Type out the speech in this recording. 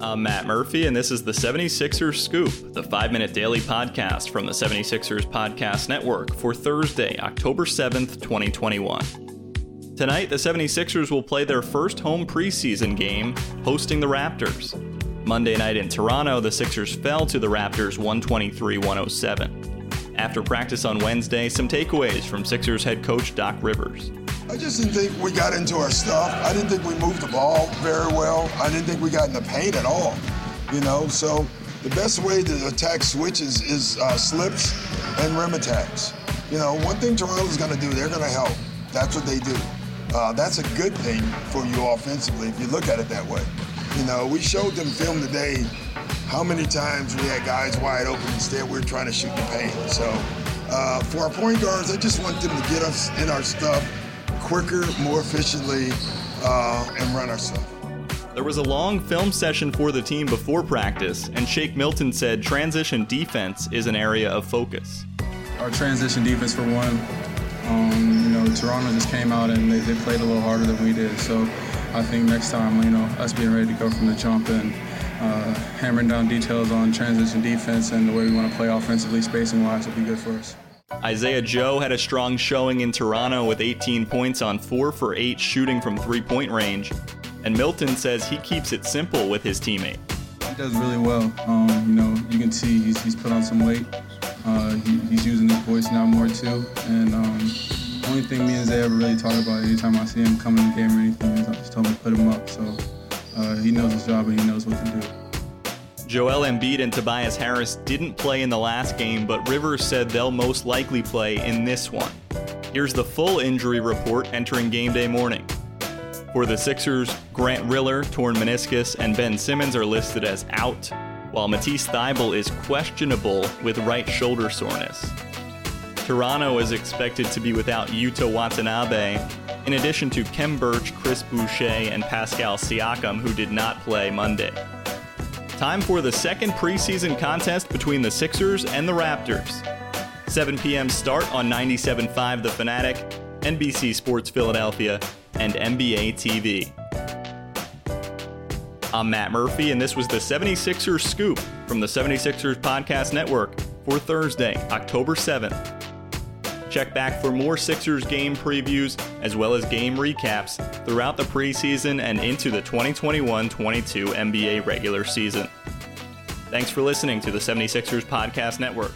I'm Matt Murphy, and this is the 76ers Scoop, the five minute daily podcast from the 76ers Podcast Network for Thursday, October 7th, 2021. Tonight, the 76ers will play their first home preseason game, hosting the Raptors. Monday night in Toronto, the Sixers fell to the Raptors 123 107. After practice on Wednesday, some takeaways from Sixers head coach Doc Rivers. I just didn't think we got into our stuff. I didn't think we moved the ball very well. I didn't think we got in the paint at all. You know, so the best way to attack switches is uh, slips and rim attacks. You know, one thing Toronto's going to do, they're going to help. That's what they do. Uh, that's a good thing for you offensively if you look at it that way. You know, we showed them film today how many times we had guys wide open. Instead, we are trying to shoot the paint. So uh, for our point guards, I just want them to get us in our stuff quicker, more efficiently, uh, and run ourselves. There was a long film session for the team before practice, and Shake Milton said transition defense is an area of focus. Our transition defense, for one, um, you know, Toronto just came out and they, they, played a little harder than we did. So I think next time, you know, us being ready to go from the jump and uh, hammering down details on transition defense and the way we want to play offensively, spacing wise, will be good for us. Isaiah Joe had a strong showing in Toronto with 18 points on 4 for 8 shooting from three point range. And Milton says he keeps it simple with his teammate. He does really well. Um, you know, you can see he's, he's put on some weight. Uh, he, he's using his voice now more too. And um, only thing me and Zay ever really talk about anytime I see him coming in the game or anything is I just tell him to put him up. So uh, he knows his job and he knows what to do. Joel Embiid and Tobias Harris didn't play in the last game, but Rivers said they'll most likely play in this one. Here's the full injury report entering game day morning. For the Sixers, Grant Riller, torn meniscus, and Ben Simmons are listed as out, while Matisse Thybulle is questionable with right shoulder soreness. Toronto is expected to be without Yuta Watanabe, in addition to Khem Birch, Chris Boucher, and Pascal Siakam, who did not play Monday. Time for the second preseason contest between the Sixers and the Raptors. 7 p.m. start on 97.5 The Fanatic, NBC Sports Philadelphia, and NBA TV. I'm Matt Murphy, and this was the 76ers Scoop from the 76ers Podcast Network for Thursday, October 7th. Check back for more Sixers game previews as well as game recaps throughout the preseason and into the 2021 22 NBA regular season. Thanks for listening to the 76ers Podcast Network.